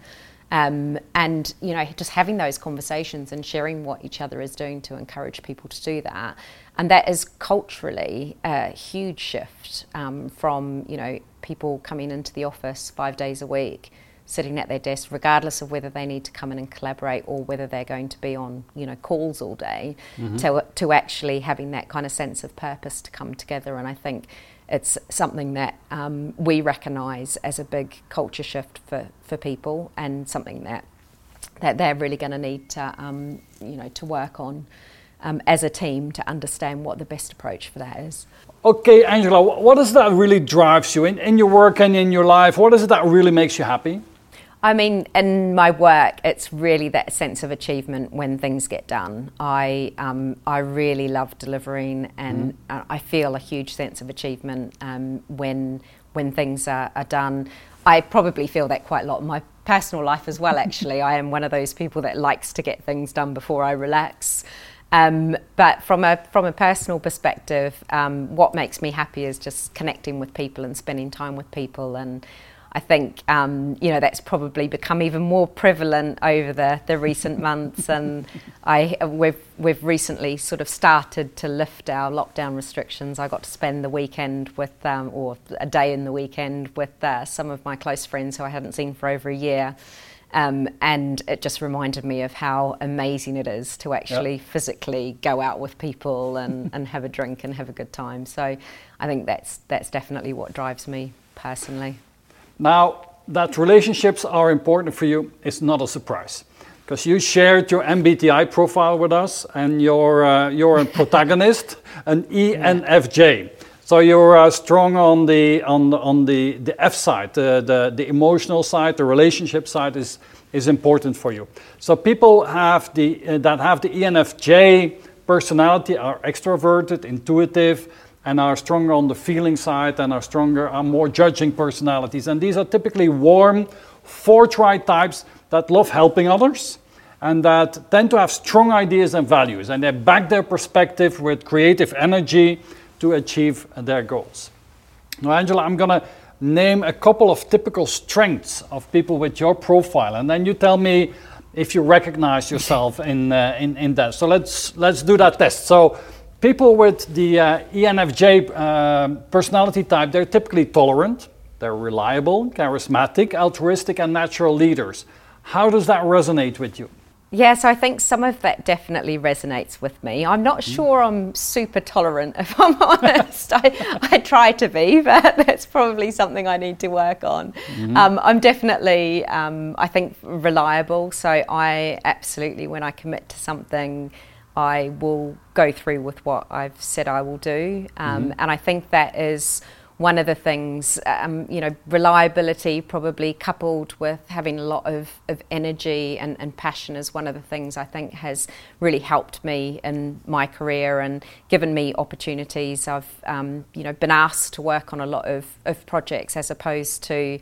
Um, and you know just having those conversations and sharing what each other is doing to encourage people to do that and that is culturally a huge shift um, from you know people coming into the office five days a week sitting at their desk regardless of whether they need to come in and collaborate or whether they're going to be on you know calls all day mm-hmm. to, to actually having that kind of sense of purpose to come together and I think it's something that um, we recognise as a big culture shift for, for people and something that that they're really going to need to um, you know to work on um, as a team to understand what the best approach for that is. Okay, Angela, what is that really drives you in, in your work and in your life? What is it that really makes you happy? I mean, in my work, it's really that sense of achievement when things get done. I um, I really love delivering, and mm. I feel a huge sense of achievement um, when when things are, are, done. I probably feel that quite a lot in my personal life as well. [LAUGHS] Actually, I am one of those people that likes to get things done before I relax. Um, but from a from a personal perspective, um, what makes me happy is just connecting with people and spending time with people and I think um, you know that's probably become even more prevalent over the, the recent months, and [LAUGHS] I we've we've recently sort of started to lift our lockdown restrictions. I got to spend the weekend with, um, or a day in the weekend with uh, some of my close friends who I hadn't seen for over a year. Um, and it just reminded me of how amazing it is to actually yep. physically go out with people and, [LAUGHS] and have a drink and have a good time. So I think that's that's definitely what drives me personally. Now that relationships are important for you is not a surprise because you shared your MBTI profile with us and you're, uh, you're a protagonist, an ENFJ. So you're uh, strong on the, on, the, on the, the F side, the, the, the emotional side, the relationship side is, is important for you. So people have the, uh, that have the ENFJ personality are extroverted, intuitive, and are stronger on the feeling side and are stronger, are more judging personalities. And these are typically warm, forthright types that love helping others and that tend to have strong ideas and values, and they back their perspective with creative energy to achieve their goals. Now, Angela, I'm going to name a couple of typical strengths of people with your profile, and then you tell me if you recognize yourself in, uh, in, in that. So let's, let's do that test. So, people with the uh, ENFJ uh, personality type, they're typically tolerant, they're reliable, charismatic, altruistic, and natural leaders. How does that resonate with you? Yeah, so I think some of that definitely resonates with me. I'm not mm. sure I'm super tolerant, [LAUGHS] if I'm honest. I, I try to be, [LAUGHS] but that's probably something I need to work on. Mm-hmm. Um, I'm definitely, um, I think, reliable. So I absolutely, when I commit to something, I will go through with what I've said I will do. Um, mm-hmm. And I think that is one of the things, um, you know, reliability probably coupled with having a lot of, of energy and, and passion is one of the things I think has really helped me in my career and given me opportunities. I've, um, you know, been asked to work on a lot of, of projects as opposed to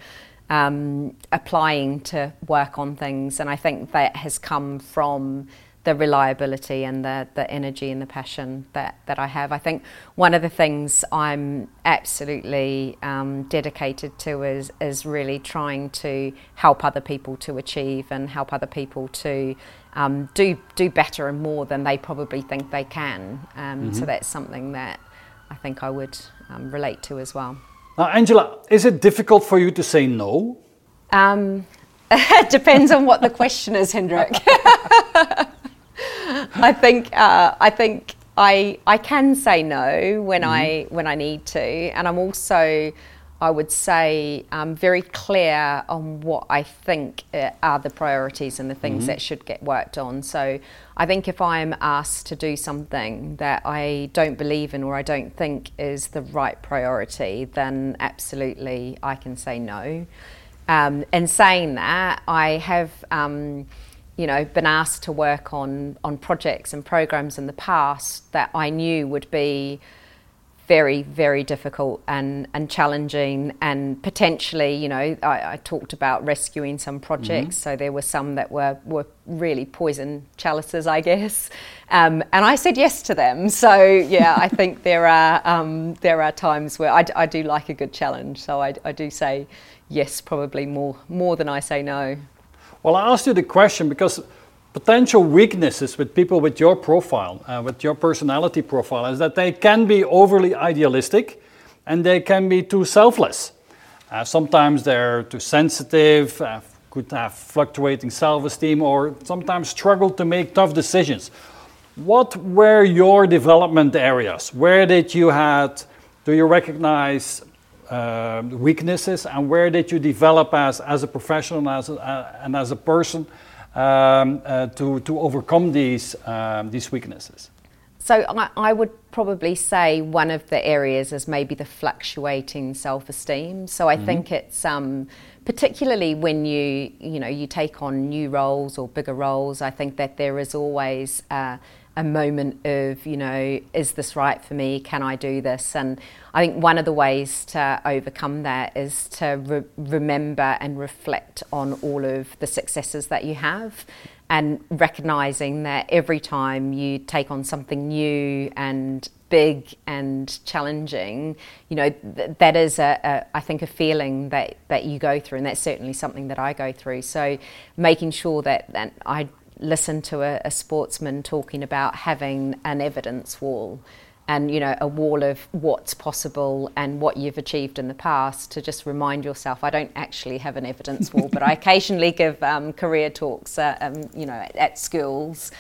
um, applying to work on things. And I think that has come from the reliability and the, the energy and the passion that, that I have. I think one of the things I'm absolutely um, dedicated to is, is really trying to help other people to achieve and help other people to um, do, do better and more than they probably think they can. Um, mm-hmm. So that's something that I think I would um, relate to as well. Now, Angela, is it difficult for you to say no? Um, [LAUGHS] depends on what the question is, Hendrik. [LAUGHS] [LAUGHS] I think uh, I think I I can say no when mm-hmm. I when I need to, and I'm also I would say um, very clear on what I think uh, are the priorities and the things mm-hmm. that should get worked on. So I think if I'm asked to do something that I don't believe in or I don't think is the right priority, then absolutely I can say no. Um, and saying that, I have. Um, you know, been asked to work on, on projects and programs in the past that I knew would be very, very difficult and, and challenging and potentially, you know, I, I talked about rescuing some projects. Mm-hmm. So there were some that were, were really poison chalices, I guess. Um, and I said yes to them. So yeah, I [LAUGHS] think there are, um, there are times where I, I do like a good challenge. So I, I do say yes, probably more, more than I say no. Well, I asked you the question because potential weaknesses with people with your profile, uh, with your personality profile, is that they can be overly idealistic and they can be too selfless. Uh, sometimes they're too sensitive, uh, could have fluctuating self esteem, or sometimes struggle to make tough decisions. What were your development areas? Where did you had, do you recognize uh, weaknesses and where did you develop as, as a professional and as a, uh, and as a person um, uh, to, to overcome these, um, these weaknesses? So I, I, would probably say one of the areas is maybe the fluctuating self-esteem. So I mm-hmm. think it's um, particularly when you you know you take on new roles or bigger roles. I think that there is always uh, a moment of, you know, is this right for me? Can I do this? And I think one of the ways to overcome that is to re- remember and reflect on all of the successes that you have and recognizing that every time you take on something new and big and challenging, you know, th- that is a, a, I think, a feeling that, that you go through, and that's certainly something that I go through. So making sure that, that I listened to a, a sportsman talking about having an evidence wall. and you know a wall of what's possible and what you've achieved in the past to just remind yourself. I don't actually have an evidence wall, but I [LAUGHS] occasionally give um, career talks, uh, um, you know, at, at schools.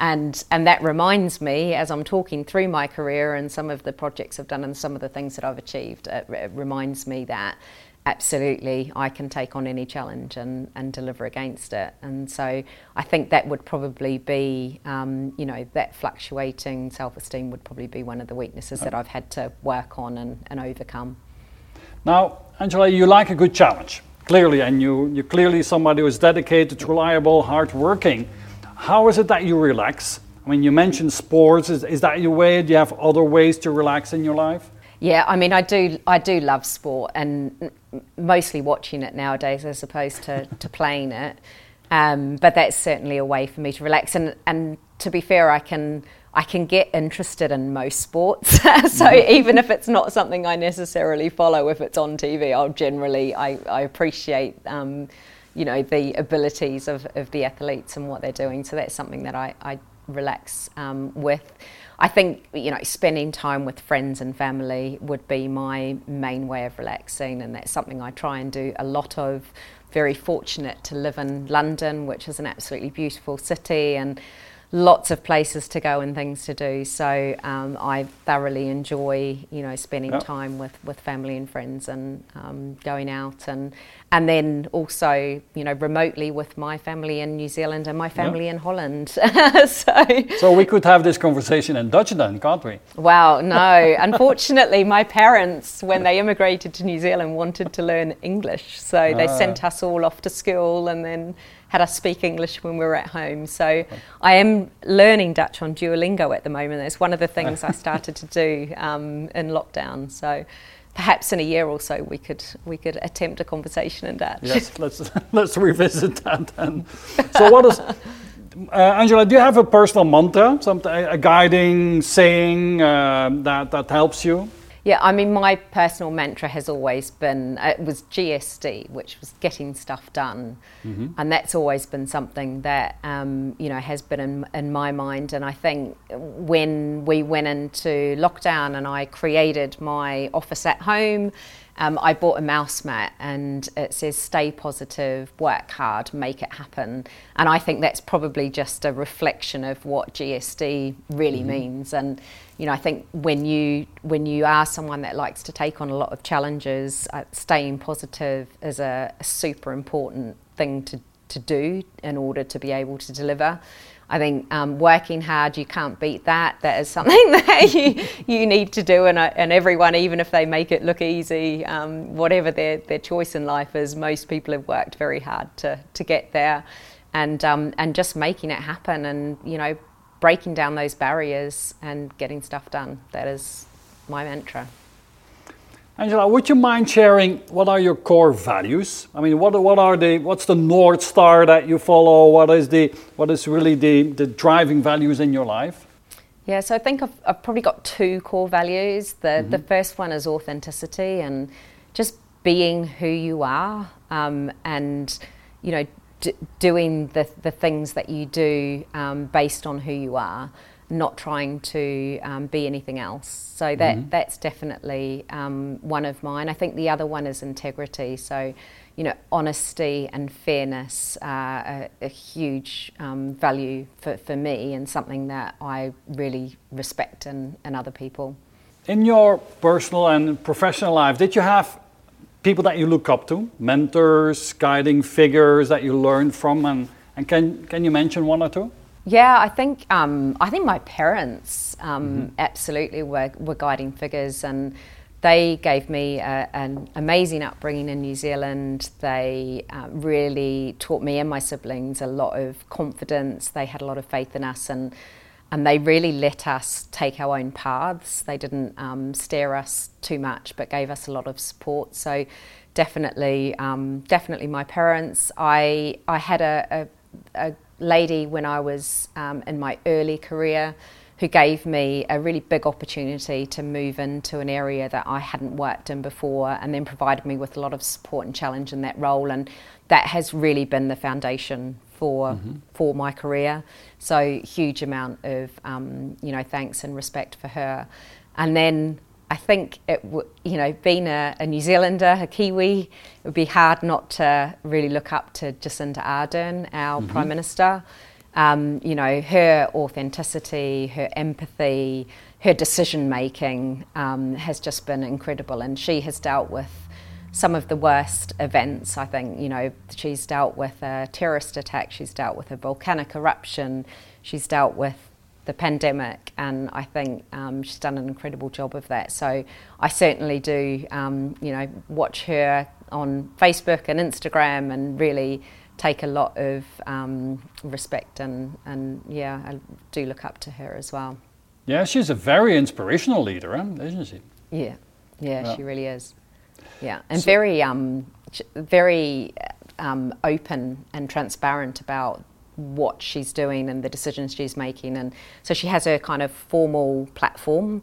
And, and that reminds me as I'm talking through my career and some of the projects I've done and some of the things that I've achieved, it, it reminds me that absolutely I can take on any challenge and, and deliver against it. And so I think that would probably be, um, you know, that fluctuating self esteem would probably be one of the weaknesses that I've had to work on and, and overcome. Now, Angela, you like a good challenge, clearly, and you, you're clearly somebody who is dedicated, reliable, hardworking. How is it that you relax? I mean, you mentioned sports. Is, is that your way? Do you have other ways to relax in your life? Yeah, I mean, I do. I do love sport, and mostly watching it nowadays as opposed to, to playing it. Um, but that's certainly a way for me to relax. And, and to be fair, I can I can get interested in most sports. [LAUGHS] so mm-hmm. even if it's not something I necessarily follow, if it's on TV, I'll generally I, I appreciate um, you know the abilities of, of the athletes and what they're doing. So that's something that I, I relax um, with. I think you know spending time with friends and family would be my main way of relaxing, and that's something I try and do a lot of. Very fortunate to live in London, which is an absolutely beautiful city, and lots of places to go and things to do. So um, I thoroughly enjoy, you know, spending yep. time with, with family and friends and um, going out and and then also, you know, remotely with my family in New Zealand and my family yep. in Holland. [LAUGHS] so so we could have this conversation in Dutch then, can't we? Well, no. Unfortunately, my parents, when they immigrated to New Zealand, wanted to learn English, so they ah. sent us all off to school and then had us speak English when we were at home. So I am learning Dutch on Duolingo at the moment. It's one of the things I started to do um, in lockdown. So perhaps in a year or so we could we could attempt a conversation in Dutch. Yes, let's [LAUGHS] let's revisit that then. So what is uh, Angela? Do you have a personal mantra, some a guiding saying uh, that that helps you? Yeah, I mean, my personal mantra has always been uh, it was GSD, which was getting stuff done, mm-hmm. and that's always been something that um, you know has been in, in my mind. And I think when we went into lockdown and I created my office at home um, I bought a mouse mat and it says stay positive, work hard, make it happen. And I think that's probably just a reflection of what GSD really mm-hmm. means. And you know, I think when you when you are someone that likes to take on a lot of challenges, uh, staying positive is a, a super important thing to to do in order to be able to deliver. I think um, working hard, you can't beat that. That is something [LAUGHS] that you, you need to do, and, uh, and everyone, even if they make it look easy, um, whatever their, their choice in life is, most people have worked very hard to, to get there, and um, and just making it happen, and you know, breaking down those barriers and getting stuff done. That is my mantra. Angela, would you mind sharing what are your core values? I mean, what, what are the, what's the North Star that you follow? What is, the, what is really the, the driving values in your life? Yeah, so I think I've, I've probably got two core values. The, mm-hmm. the first one is authenticity and just being who you are um, and, you know, d- doing the, the things that you do um, based on who you are not trying to um, be anything else. So that mm-hmm. that's definitely um, one of mine. I think the other one is integrity. So, you know, honesty and fairness are a, a huge um, value for, for me and something that I really respect in, in other people. In your personal and professional life, did you have people that you look up to, mentors, guiding figures that you learned from, and, and can, can you mention one or two? Yeah, I think um, I think my parents um, mm-hmm. absolutely were, were guiding figures, and they gave me a, an amazing upbringing in New Zealand. They uh, really taught me and my siblings a lot of confidence. They had a lot of faith in us, and and they really let us take our own paths. They didn't um, stare us too much, but gave us a lot of support. So definitely, um, definitely my parents. I I had a, a, a lady when I was um, in my early career who gave me a really big opportunity to move into an area that I hadn't worked in before and then provided me with a lot of support and challenge in that role. And that has really been the foundation for mm-hmm. for my career. So huge amount of um, you know thanks and respect for her. And then I think it w- you know being a, a, New Zealander, a Kiwi, it would be hard not to really look up to Jacinda Ardern, our mm-hmm. Prime Minister. Um, you know her authenticity, her empathy, her decision making um, has just been incredible, and she has dealt with some of the worst events. I think, you know, she's dealt with a terrorist attack, she's dealt with a volcanic eruption, she's dealt with the pandemic, and I think um, she's done an incredible job of that. So I certainly do, um, you know, watch her on Facebook and Instagram and really take a lot of um, respect and, and yeah, I do look up to her as well. Yeah, she's a very inspirational leader, isn't she? Yeah, yeah, yeah. she really is. Yeah, and so, very, um, very um, open and transparent about what she's doing and the decisions she's making. And so she has her kind of formal platform.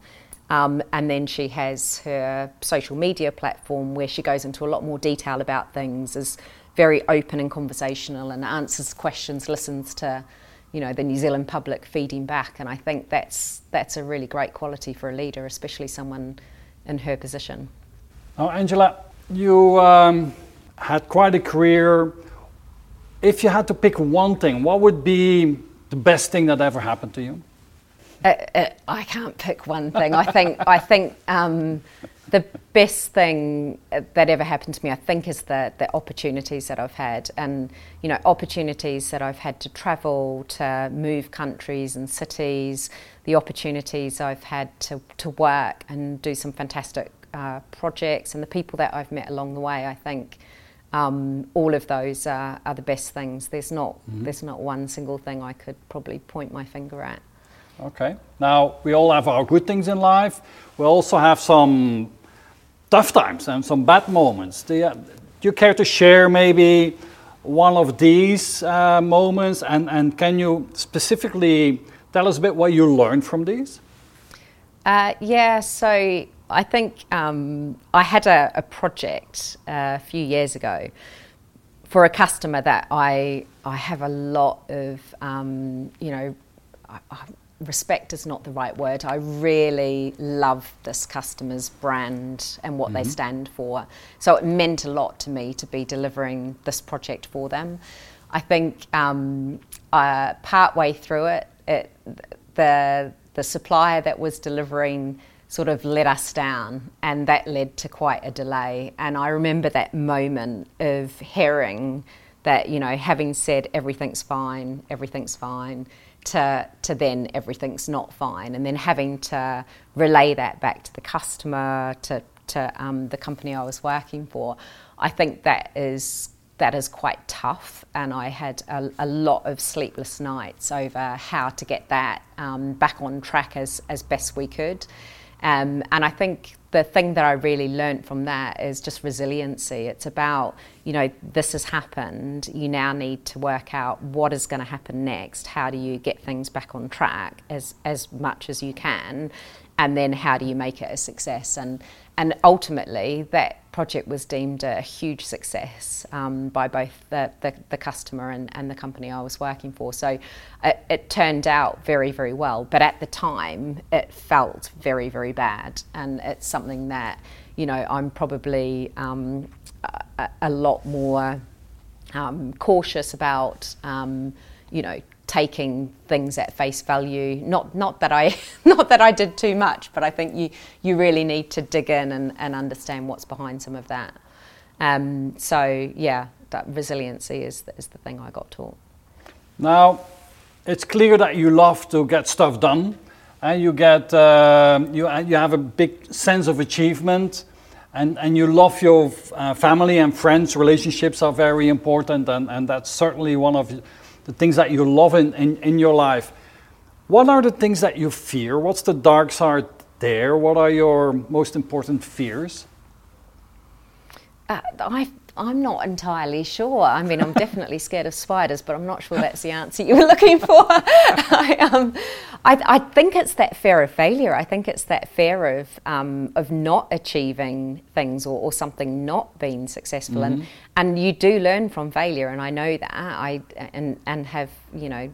Um, and then she has her social media platform where she goes into a lot more detail about things, is very open and conversational and answers questions, listens to, you know, the New Zealand public feeding back. And I think that's that's a really great quality for a leader, especially someone in her position. Now, Angela, you um, had quite a career. If you had to pick one thing, what would be the best thing that ever happened to you? Uh, uh, I can't pick one thing. I think I think um, the best thing that ever happened to me, I think, is the the opportunities that I've had, and you know, opportunities that I've had to travel, to move countries and cities, the opportunities I've had to to work and do some fantastic uh, projects and the people that I've met along the way, I think um, all of those are, are, the best things. There's not mm-hmm. there's not one single thing I could probably point my finger at. Okay. Now we all have our good things in life. We also have some tough times and some bad moments. Do you, do you care to share maybe one of these uh, moments and, and can you specifically tell us a bit what you learned from these? Uh, yeah, so I think um, I had a, a project uh, a few years ago for a customer that I I have a lot of um, you know I, I, respect is not the right word. I really love this customer's brand and what mm-hmm. they stand for. So it meant a lot to me to be delivering this project for them. I think um, uh, part way through it, it the the supplier that was delivering sort of let us down, and that led to quite a delay. And I remember that moment of hearing that, you know, having said everything's fine, everything's fine, to, to then everything's not fine, and then having to relay that back to the customer, to, to um, the company I was working for. I think that is that is quite tough, and I had a, a, lot of sleepless nights over how to get that um, back on track as, as best we could. Um, and I think the thing that I really learned from that is just resiliency. It's about, you know, this has happened. You now need to work out what is going to happen next. How do you get things back on track as, as much as you can? And then how do you make it a success? And, and ultimately, that project was deemed a huge success um, by both the, the, the, customer and, and the company I was working for. So it, it, turned out very, very well. But at the time, it felt very, very bad. And it's something that, you know, I'm probably um, a, a, lot more um, cautious about, um, you know, taking things at face value. Not not that I [LAUGHS] not that I did too much, but I think you you really need to dig in and, and understand what's behind some of that. Um, so yeah, that resiliency is is the thing I got taught. Now, it's clear that you love to get stuff done, and you get uh, you you have a big sense of achievement. And, and you love your uh, family and friends, relationships are very important, and, and that's certainly one of the things that you love in, in, in your life. What are the things that you fear? What's the dark side there? What are your most important fears? Uh, I, I'm not entirely sure. I mean, I'm definitely scared of spiders, but I'm not sure that's the answer you were looking for. [LAUGHS] I, um, I, I, think it's that fear of failure. I think it's that fear of um, of not achieving things or, or something not being successful. Mm-hmm. And and you do learn from failure, and I know that. I and and have you know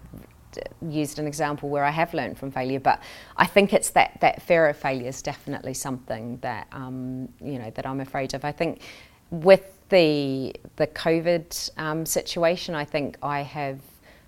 used an example where I have learned from failure, but I think it's that that fear of failure is definitely something that um, you know that I'm afraid of. I think with the the COVID um, situation, I think I have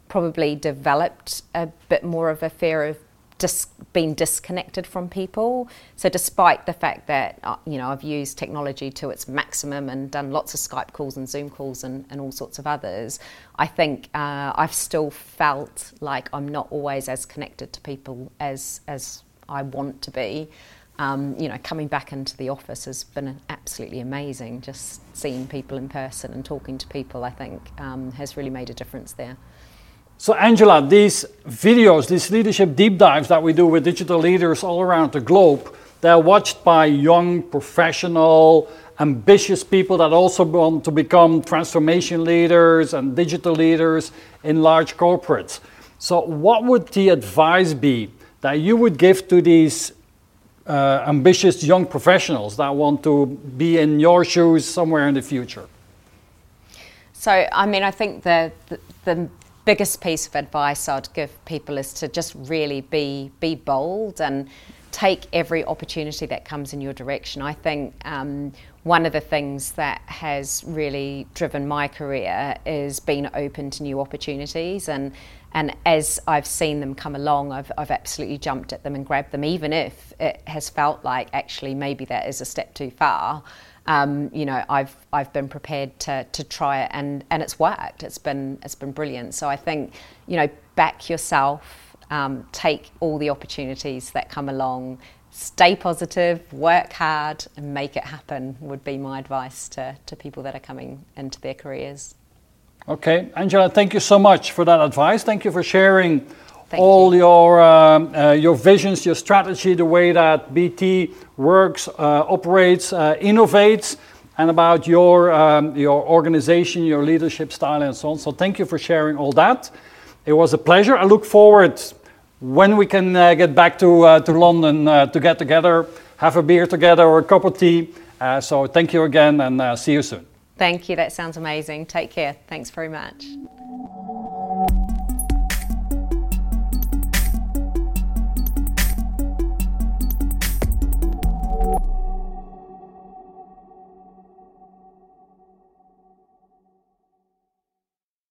probably developed a bit more of a fear of dis- been disconnected from people. So, despite the fact that uh, you know I've used technology to its maximum and done lots of Skype calls and Zoom calls and, and all sorts of others, I think uh, I've still felt like I'm not always as connected to people as as I want to be. Um, you know, coming back into the office has been absolutely amazing. Just seeing people in person and talking to people, I think, um, has really made a difference there. So, Angela, these videos, these leadership deep dives that we do with digital leaders all around the globe, they're watched by young, professional, ambitious people that also want to become transformation leaders and digital leaders in large corporates. So, what would the advice be that you would give to these uh, ambitious young professionals that want to be in your shoes somewhere in the future? So, I mean, I think the, the, the biggest piece of advice I'd give people is to just really be be bold and take every opportunity that comes in your direction. I think um, one of the things that has really driven my career is being open to new opportunities and and as I've seen them come along, I've, I've absolutely jumped at them and grabbed them, even if it has felt like actually maybe that is a step too far um, you know, I've I've been prepared to to try it, and and it's worked. It's been it's been brilliant. So I think, you know, back yourself, um, take all the opportunities that come along, stay positive, work hard, and make it happen. Would be my advice to to people that are coming into their careers. Okay, Angela, thank you so much for that advice. Thank you for sharing Thank all you. your um, uh, your visions, your strategy, the way that BT works, uh, operates, uh, innovates, and about your um, your organization, your leadership style, and so on. So thank you for sharing all that. It was a pleasure. I look forward when we can uh, get back to uh, to London uh, to get together, have a beer together or a cup of tea. so thank you again, and see you soon. Thank you. That sounds amazing. Take care. Thanks very much.